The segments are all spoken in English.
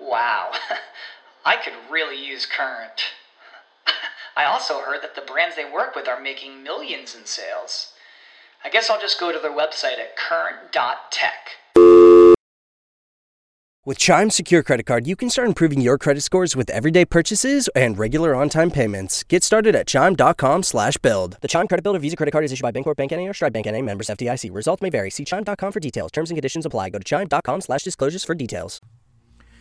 Wow, I could really use Current. I also heard that the brands they work with are making millions in sales. I guess I'll just go to their website at current.tech. With Chime Secure Credit Card, you can start improving your credit scores with everyday purchases and regular on-time payments. Get started at chime.com slash build. The Chime Credit Builder Visa Credit Card is issued by Bancorp Bank N.A. or Stride Bank N.A. Members FDIC. Results may vary. See chime.com for details. Terms and conditions apply. Go to chime.com slash disclosures for details.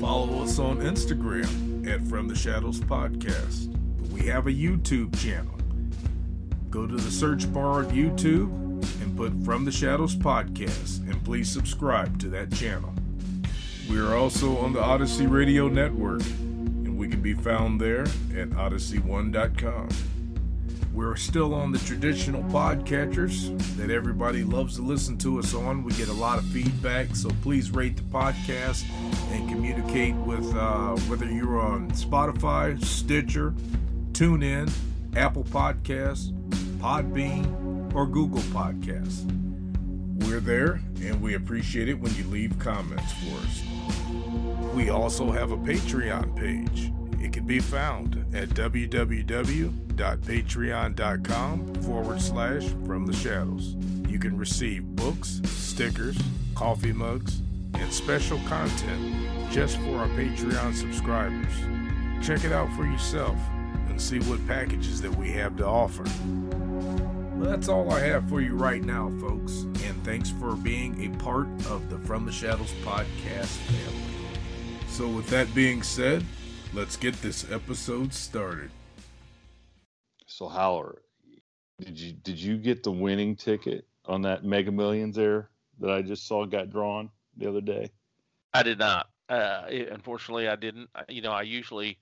Follow us on Instagram at From the Shadows Podcast. We have a YouTube channel. Go to the search bar of YouTube and put From the Shadows Podcast, and please subscribe to that channel. We are also on the Odyssey Radio Network, and we can be found there at odyssey1.com. We're still on the traditional podcatchers that everybody loves to listen to us on. We get a lot of feedback, so please rate the podcast and communicate with uh, whether you're on Spotify, Stitcher, TuneIn, Apple Podcasts, Podbean, or Google Podcasts. We're there, and we appreciate it when you leave comments for us. We also have a Patreon page. It can be found at www.patreon.com forward slash from the shadows. You can receive books, stickers, coffee mugs, and special content just for our Patreon subscribers. Check it out for yourself and see what packages that we have to offer. Well, that's all I have for you right now, folks, and thanks for being a part of the From the Shadows podcast family. So, with that being said, let's get this episode started. So Howler, did you did you get the winning ticket on that Mega Millions there that I just saw got drawn the other day? I did not. Uh, it- unfortunately, I didn't. I- You know, I usually,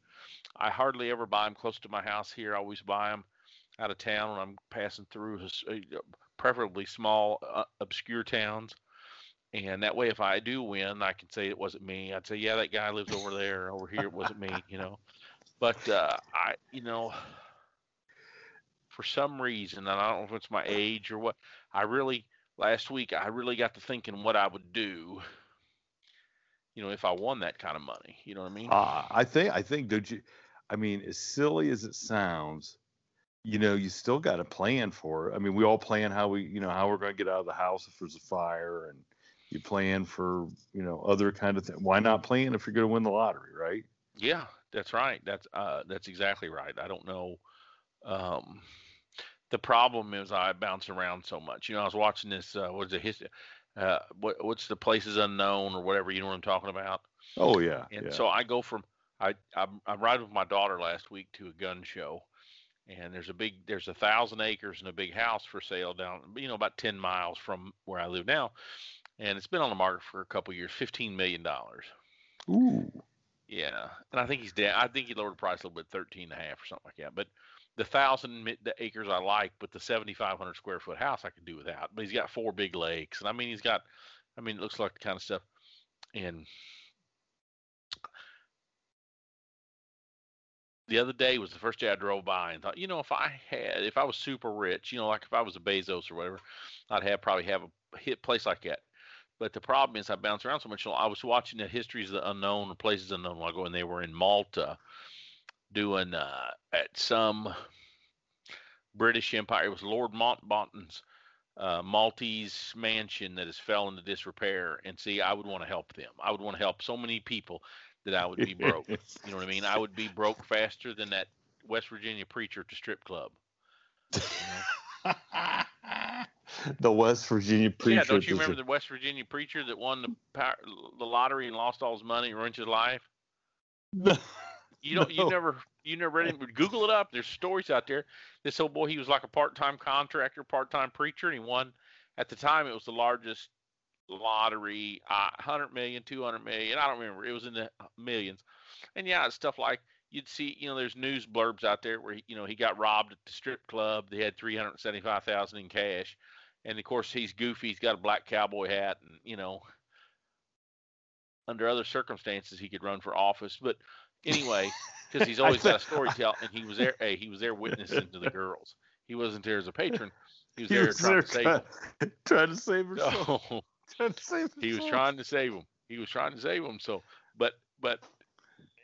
I hardly ever buy them close to my house here. I always buy them out of town when I'm passing through, his- uh, preferably small, uh, obscure towns. And that way, if I do win, I can say it wasn't me. I'd say, yeah, that guy lives over there. Over here, it wasn't me. You know. But uh, I, you know, for some reason, and I don't know if it's my age or what, I really last week I really got to thinking what I would do you know, if I won that kind of money. You know what I mean? Uh, I think I think don't you? I mean, as silly as it sounds, you know, you still got to plan for it. I mean, we all plan how we, you know, how we're going to get out of the house if there's a fire, and you plan for, you know, other kind of thing. Why not plan if you're going to win the lottery, right? Yeah, that's right. That's uh, that's exactly right. I don't know. Um, the problem is I bounce around so much. You know, I was watching this. Uh, what's the history? Uh, what what's the places unknown or whatever? You know what I'm talking about? Oh yeah, And yeah. so I go from I I I ride with my daughter last week to a gun show, and there's a big there's a thousand acres and a big house for sale down you know about ten miles from where I live now, and it's been on the market for a couple years, fifteen million dollars. Ooh, Yeah, and I think he's down. I think he lowered the price a little bit, thirteen and a half or something like that. But the thousand acres I like, but the seventy five hundred square foot house I could do without. But he's got four big lakes, and I mean he's got, I mean it looks like the kind of stuff, and the other day was the first day I drove by and thought, you know, if I had, if I was super rich, you know, like if I was a Bezos or whatever, I'd have probably have a hit place like that. But the problem is I bounce around so much. I was watching the histories of the unknown or places unknown a while ago, and they were in Malta doing uh, at some British Empire. It was Lord Mountbatten's uh, Maltese mansion that has fell into disrepair. And see, I would want to help them. I would want to help so many people. that I would be broke. you know what I mean? I would be broke faster than that West Virginia preacher at the strip club. You know? the West Virginia preacher. yeah, don't you remember the West Virginia preacher that won the power, the lottery and lost all his money and ruined his life? it? You don't. You never. You never read it. Google it up. There's stories out there. This old boy, he was like a part-time contractor, part-time preacher, and he won. At the time, it was the largest lottery, uh, 100 million, 200 million. I don't remember. It was in the millions. And yeah, it's stuff like you'd see. You know, there's news blurbs out there where he, you know he got robbed at the strip club. They had 375,000 in cash, and of course he's goofy. He's got a black cowboy hat, and you know. Under other circumstances, he could run for office, but anyway, because he's always got a story to tell, and he was there. Hey, he was there witnessing to the girls. He wasn't there as a patron. He was He there was trying there to save trying, them. trying to save herself. So, Trying to save he was trying to save them. He was trying to save them. So, but but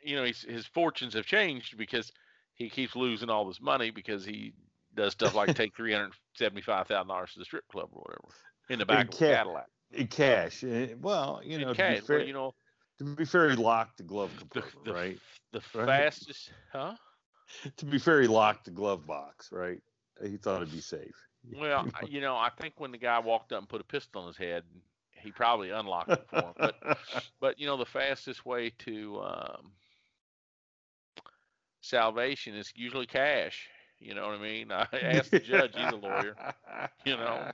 you know, he's, his fortunes have changed because he keeps losing all this money because he does stuff like take three hundred seventy-five thousand dollars to the strip club or whatever in the back of a ca- Cadillac. in cash. Eh, Well, you know, to cash, be fair, well, you know, to be fair, he locked the glove the, compartment, the, right? the Right. fastest, huh? To be fair, he locked the glove box, right? He thought it'd be safe. Well, you know, I think when the guy walked up and put a pistol on his head, he probably unlocked it for him. But but you know, the fastest way to um, salvation is usually cash. You know what I mean? I asked the judge; he's a lawyer. You know,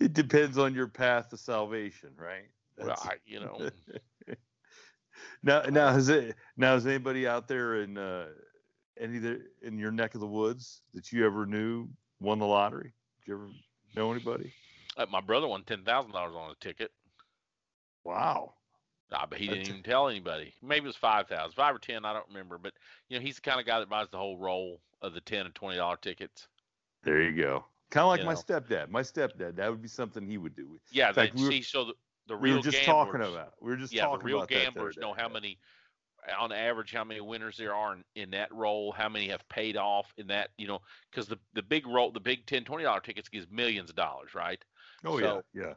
It depends on your path to salvation, right? well, That's- I, you know, now, now has it now is anybody out there in uh, any of the, in your neck of the woods that you ever knew won the lottery? Did you ever know anybody? uh, my brother won ten thousand dollars on a ticket. Wow. Ah, but he didn't even tell anybody. Maybe it was five thousand, five or ten. I don't remember. But you know, he's the kind of guy that buys the whole roll of the ten and twenty dollar tickets. There you go. Kind of like You my know. stepdad. My stepdad. That would be something he would do. Yeah, In fact, they we were- see. So the, the We were just gamblers, talking about. We were just yeah, talking the real about that the other gamblers know how many, on average, how many winners there are in, in that roll, how many have paid off in that, you know, because the, the big roll, the big 10 $20 tickets gives millions of dollars, right? Oh so- yeah, yeah.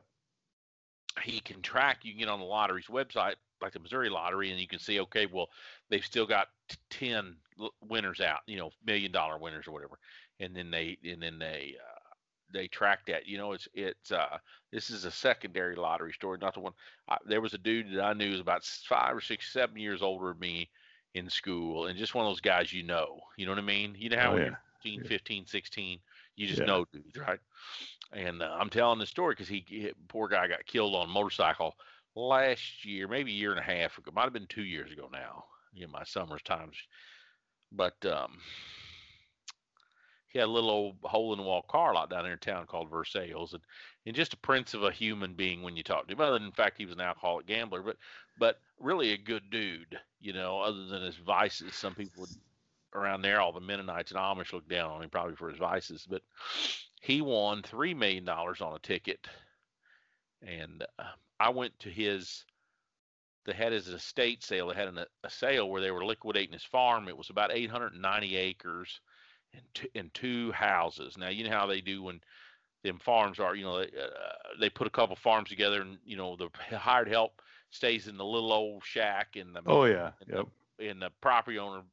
He can track, you can get on the lottery's website, like the Missouri lottery, and you can see, okay, well, they've still got 10 l- winners out, you know, million dollar winners or whatever. And then they, and then they, uh, they track that, you know, it's, it's, uh, this is a secondary lottery story, not the one. I, there was a dude that I knew was about five or six, seven years older than me in school, and just one of those guys you know. You know what I mean? You know how Oh, when yeah. you're 15, Yeah. 15, 16, you just Yeah. know dudes, right? And uh, I'm telling the story because he, he, poor guy, got killed on a motorcycle last year, maybe a year and a half ago. Might have been two years ago now. In my summer's times, but um, he had a little old hole in the wall car lot down there in town called Versailles, and and just a prince of a human being when you talk to him. Other than the fact he was an alcoholic gambler, but but really a good dude, you know. Other than his vices, some people would around there, all the Mennonites and Amish looked down on him probably for his vices. But he won three million dollars on a ticket, and uh, I went to his. They had his estate sale. They had an, a sale where they were liquidating his farm. It was about 890 acres and two, and two houses. Now you know how they do when them farms are. You know they, uh, they put a couple farms together, and you know the hired help stays in the little old shack, and the Oh yeah. and the- Yep. and the property owner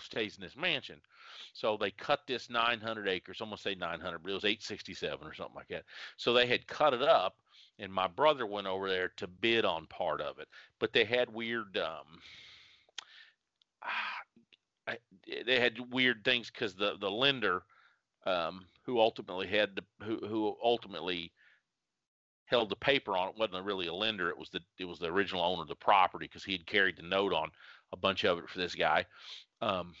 stays in this mansion. So they cut this 900 acres. Gonna say 900, but it was 867 or something like that. So they had cut it up, and my brother went over there to bid on part of it. But they had weird. Um, I, they had weird things because the the lender, um, who ultimately had the who who ultimately held the paper on it wasn't really a lender. It was the it was the original owner of the property because he had carried the note on a bunch of it for this guy. Um,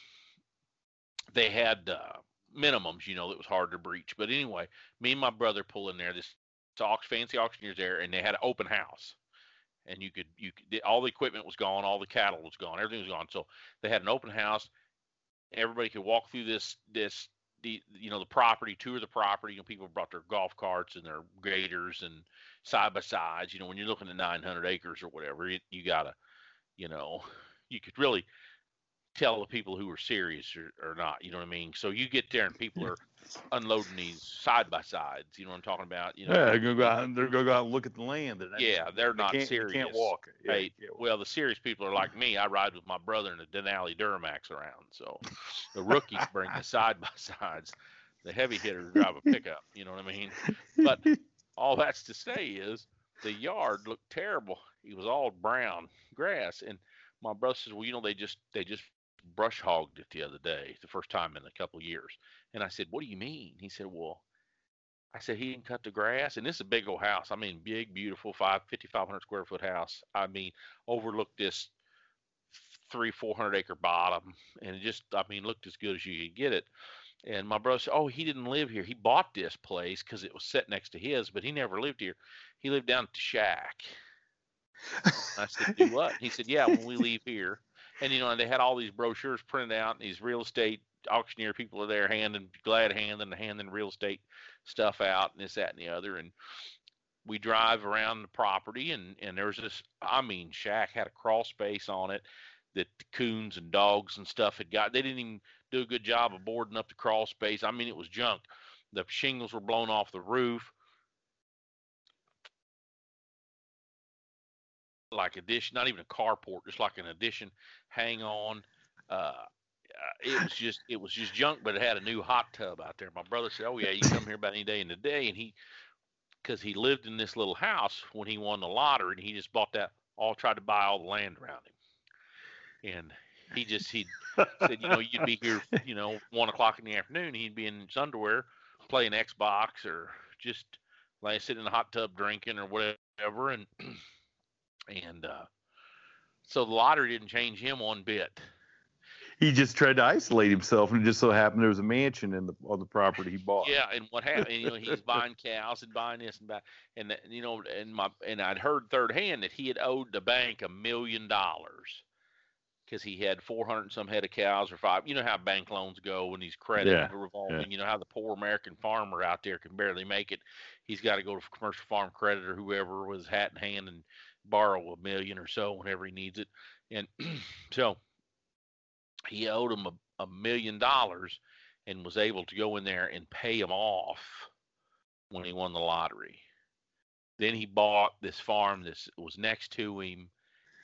they had uh, minimums, you know, that was hard to breach. But anyway, me and my brother pull in there. This aux fancy auctioneers there, and they had an open house. And you could you could all the equipment was gone, all the cattle was gone, everything was gone. So they had an open house. Everybody could walk through this this the you know the property, tour the property. You know, people brought their golf carts and their graders and side by sides. You know, when you're looking at 900 acres or whatever, it, you gotta, you know, you could really tell the people who are serious or, or not. You know what I mean? So you get there and people are unloading these side by sides. You know what I'm talking about? You know, Yeah, they're gonna go out. They're gonna go out and look at the land. And Yeah, they're they not they serious. can't walk. Yeah, Hey, can't walk. well, the serious people are like me. I ride with my brother in a Denali Duramax around. So the rookies bring the side by sides. The heavy hitters drive a pickup. You know what I mean? But all that's to say is the yard looked terrible. It was all brown grass, and my brother says, "Well, you know, they just they just brush hogged it the other day, the first time in a couple of years." And I said, "What do you mean?" He said, "Well." I said he didn't cut the grass, and this is a big old house. I mean, big, beautiful, five fifty five hundred square foot house. I mean, overlooked this three, four hundred acre bottom, and it just, I mean, looked as good as you could get it. And my brother said, "Oh, he didn't live here. He bought this place because it was set next to his, but he never lived here. He lived down at the shack." I said, "Do what?" He said, "Yeah, when we leave here." And you know, and they had all these brochures printed out, and these real estate auctioneer people are there handing, glad handing, handing real estate stuff out, and this, that, and the other. And we drive around the property, and and there's this, I mean, shack had a crawl space on it that the coons and dogs and stuff had got. They didn't even do a good job of boarding up the crawl space. I mean, it was junk. The shingles were blown off the roof. Like addition, not even a carport, just like an addition hang on. Uh, uh, it was just it was just junk, but it had a new hot tub out there. My brother said, "Oh yeah, you come here about any day in the day," and he because he lived in this little house when he won the lottery, and he just bought that all tried to buy all the land around him, and he just he said, you know, you'd be here, you know, one o'clock in the afternoon, he'd be in his underwear playing Xbox or just like sitting in the hot tub drinking or whatever, and and uh, so the lottery didn't change him one bit. He just tried to isolate himself, and it just so happened there was a mansion in the on the property he bought. Yeah, and what happened? You know, he's buying cows and buying this and that, and that, you know, and my and I'd heard third hand that he had owed the bank a million dollars because he had four hundred and some head of cows or five. You know how bank loans go when these credit Yeah, revolving. You know how the poor American farmer out there can barely make it. He's got to go to commercial farm credit or whoever with his hat in hand and borrow a million or so whenever he needs it. And so he owed him a, a million dollars and was able to go in there and pay him off when he won the lottery. Then he bought this farm that was next to him,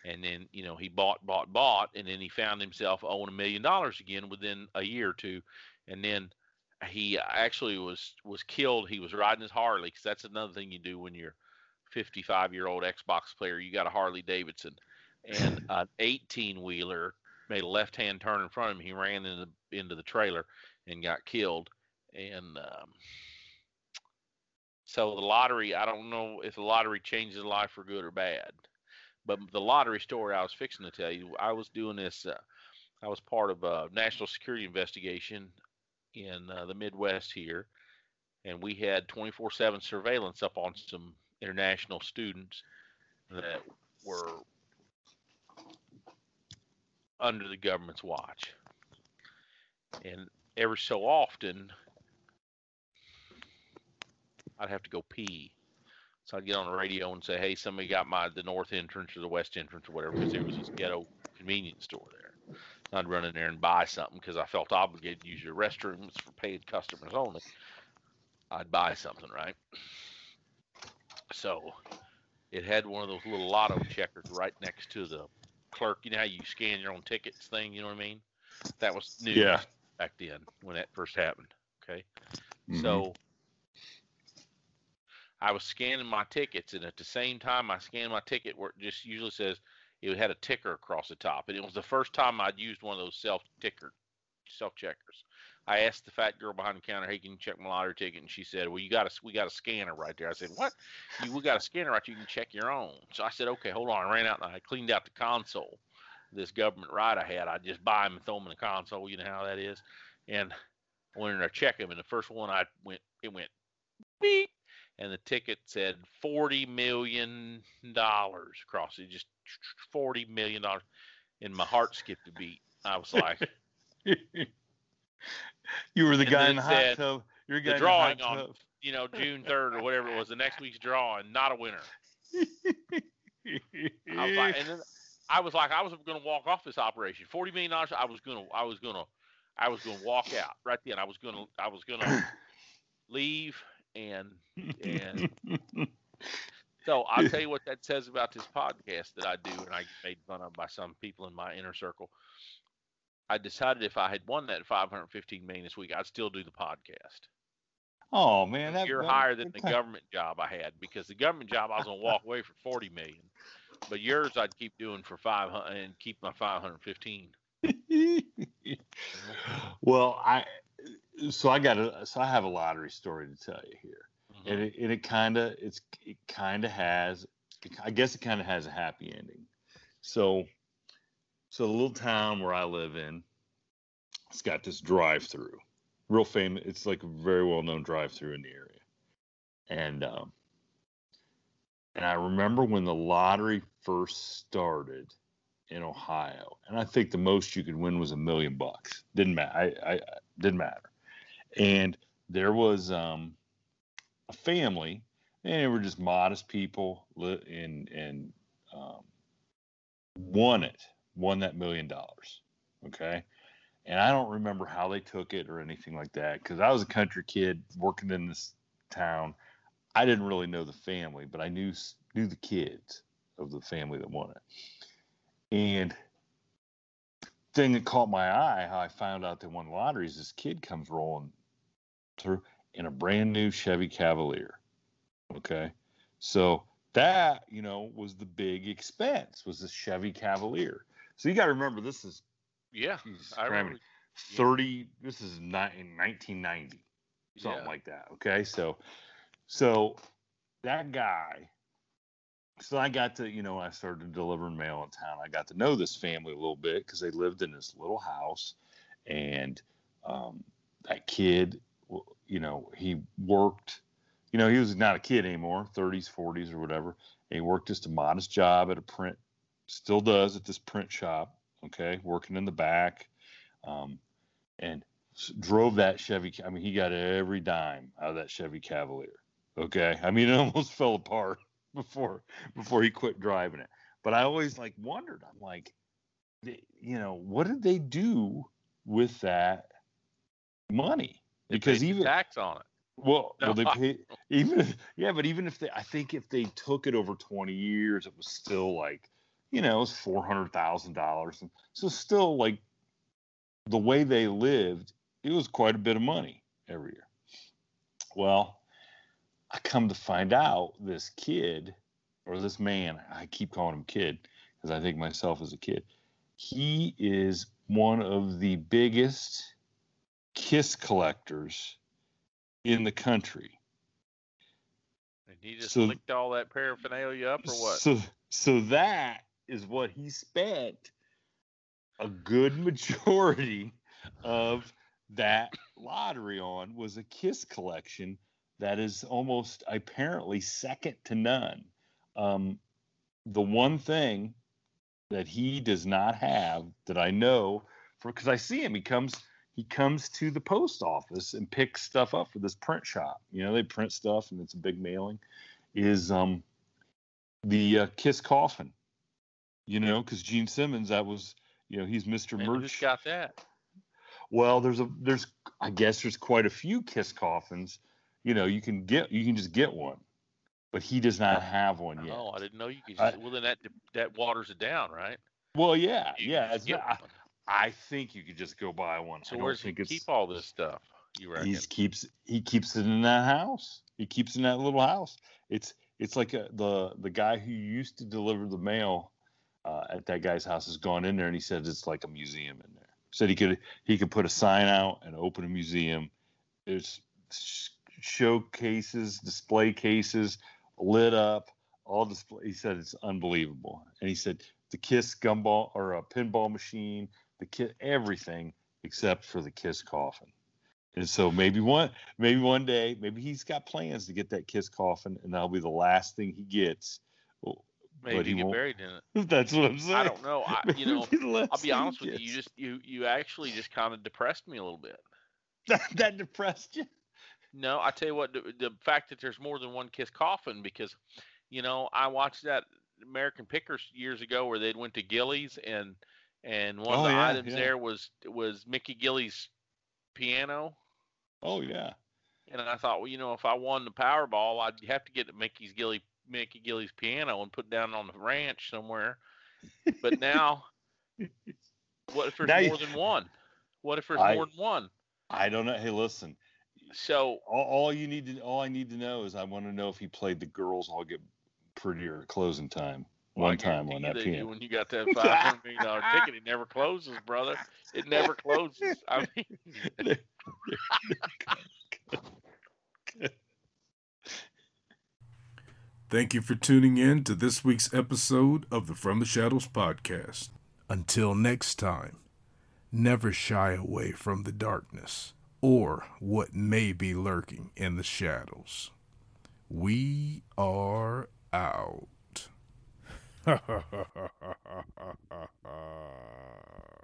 and then you know he bought, bought, bought, and then he found himself owing a million dollars again within a year or two, and then he actually was was killed. He was riding his Harley because that's another thing you do when you're 55 year old Xbox player. You got a Harley Davidson, and an 18 wheeler made a left hand turn in front of him. He ran into the, into the trailer and got killed. And um, so the lottery, I don't know if the lottery changes life for good or bad. But the lottery story I was fixing to tell you, I was doing this. Uh, I was part of a national security investigation in uh, the Midwest here, and we had 24/7 surveillance up on some international students that were under the government's watch. And every so often, I'd have to go pee. So I'd get on the radio and say, "Hey, somebody got my the north entrance or the west entrance or whatever," because there was this ghetto convenience store there. And I'd run in there and buy something because I felt obligated to use your restrooms for paid customers only. I'd buy something, right? So it had one of those little lotto checkers right next to the clerk. You know how you scan your own tickets thing? You know what I mean? That was new Yeah. back then when that first happened. Okay. Mhm. So I was scanning my tickets, and at the same time I scanned my ticket, where it just usually says it had a ticker across the top, and it was the first time I'd used one of those self ticker, self checkers. I asked the fat girl behind the counter, "Hey, can you check my lottery ticket?" And she said, "Well, you got a we got a scanner right there." I said, "What? You we got a scanner right there? You can check your own." So I said, "Okay, hold on." I ran out and I cleaned out the console. This government ride I had, I just buy them and throw them in the console. You know how that is. And I went in there check them, and the first one I went, it went beep, and the ticket said forty million dollars across it, just forty million dollars, and my heart skipped a beat. I was like, you were the And guy in the hot tub. You're the drawing the on- tub. you know, June third or whatever it was, the next week's drawing, not a winner. I was like, and then I was like, I was going to walk off this operation. Forty million dollars. I was going to, I was going to, I was going to walk out right then. I was going to, I was going to leave and and so I'll tell you what that says about this podcast that I do, and I get made fun of by some people in my inner circle. I decided if I had won that 515 million this week, I'd still do the podcast. Oh man, that, You're that- higher than the government job I had because the government job I was gonna walk away for 40 million, but yours I'd keep doing for 500 and keep my 515. well, I so I got a so I have a lottery story to tell you here, Mhm. and it, and it kind of it's it kind of has I guess it kind of has a happy ending. So so the little town where I live in, it's got this drive-through, real famous. It's like a very well-known drive-through in the area, and um, and I remember when the lottery first started in Ohio, and I think the most you could win was a million bucks. Didn't matter. I, I didn't matter. And there was um, a family, and they were just modest people, and and um, won it, won that million dollars. Okay. And I don't remember how they took it or anything like that because I was a country kid working in this town. I didn't really know the family, but I knew knew the kids of the family that won it. And thing that caught my eye, how I found out they won the lottery, is this kid comes rolling through in a brand new Chevy Cavalier. Okay, so that you know was the big expense was the Chevy Cavalier. So you got to remember this is Yeah, Jesus I remember. yeah. 30 this is not in 1990 something Yeah. like that okay so so that guy so i got to you know i started delivering mail in town i got to know this family a little bit because they lived in this little house and um, that kid you know he worked you know he was not a kid anymore 30s 40s or whatever and he worked just a modest job at a print still does at this print shop okay working in the back um, and drove that Chevy. I mean, he got every dime out of that Chevy Cavalier. Okay, I mean, it almost fell apart before before he quit driving it. But I always like wondered. I'm like, they- you know, what did they do with that money? They Because paid even tax on it. well, No, well, they pay even if, yeah, but even if they, I think if they took it over 20 years, it was still like, you know, it was four hundred thousand dollars, so still like the way they lived, it was quite a bit of money every year. Well, I come to find out this kid or this man, I keep calling him kid because I think myself as a kid, he is one of the biggest kiss collectors in the country. And he just So- licked all that paraphernalia up, or what? So so that is what he spent a good majority of that lottery on was a kiss collection that is almost apparently second to none. Um, the one thing that he does not have that I know for because I see him, he comes he comes to the post office and picks stuff up for this print shop. You know, they print stuff and it's a big mailing. Is um the uh, Kiss coffin. You know, because Gene Simmons, that was, you know, he's Mr. And Merch. got that? Well, there's a there's I guess there's quite a few Kiss coffins. You know, you can get you can just get one, but he does not have one yet. Oh, I didn't know you could. I- well, then that that waters it down, right? Well, yeah, You yeah. Not, one. I think you could just go buy one. So I where's he keep all this stuff? You reckon? he keeps he keeps it in that house. He keeps it in that little house. It's it's like a, the the guy who used to deliver the mail uh, at that guy's house has gone in there and he said it's like a museum in there. Said he could he could put a sign out and open a museum. There's showcases, display cases, lit up, all display. He said it's unbelievable. And he said the Kiss gumball or a pinball machine, the Kiss everything except for the Kiss coffin. And so maybe one maybe one day, maybe he's got plans to get that Kiss coffin, and that'll be the last thing he gets. Maybe but he get won't- buried in it. That's what I'm saying. I don't know. I, you know, Maybe the last I'll be honest with you. You just you you actually just kind of depressed me a little bit. that, that depressed you. No, I tell you what, the, the fact that there's more than one Kiss coffin because, you know, I watched that American Pickers years ago where they'd went to Gilley's and and one Oh, of the yeah, items yeah. there was was Mickey Gilley's piano. Oh yeah. And I thought, well, you know, if I won the Powerball, I'd have to get to Mickey's Gilley Mickey Gilley's piano and put down on the ranch somewhere. But now, what if there's Now you- more than one? What if there's I- more than one? I don't know. Hey, listen. So All, all you need to all I need to know is I want to know if he played the girls all get prettier at closing time. well, One time on that piano. when you got that five hundred million dollar ticket, it never closes, brother. It never closes. I mean, Thank you for tuning in to this week's episode of the From the Shadows podcast. Until next time, never shy away from the darkness or what may be lurking in the shadows. We are out.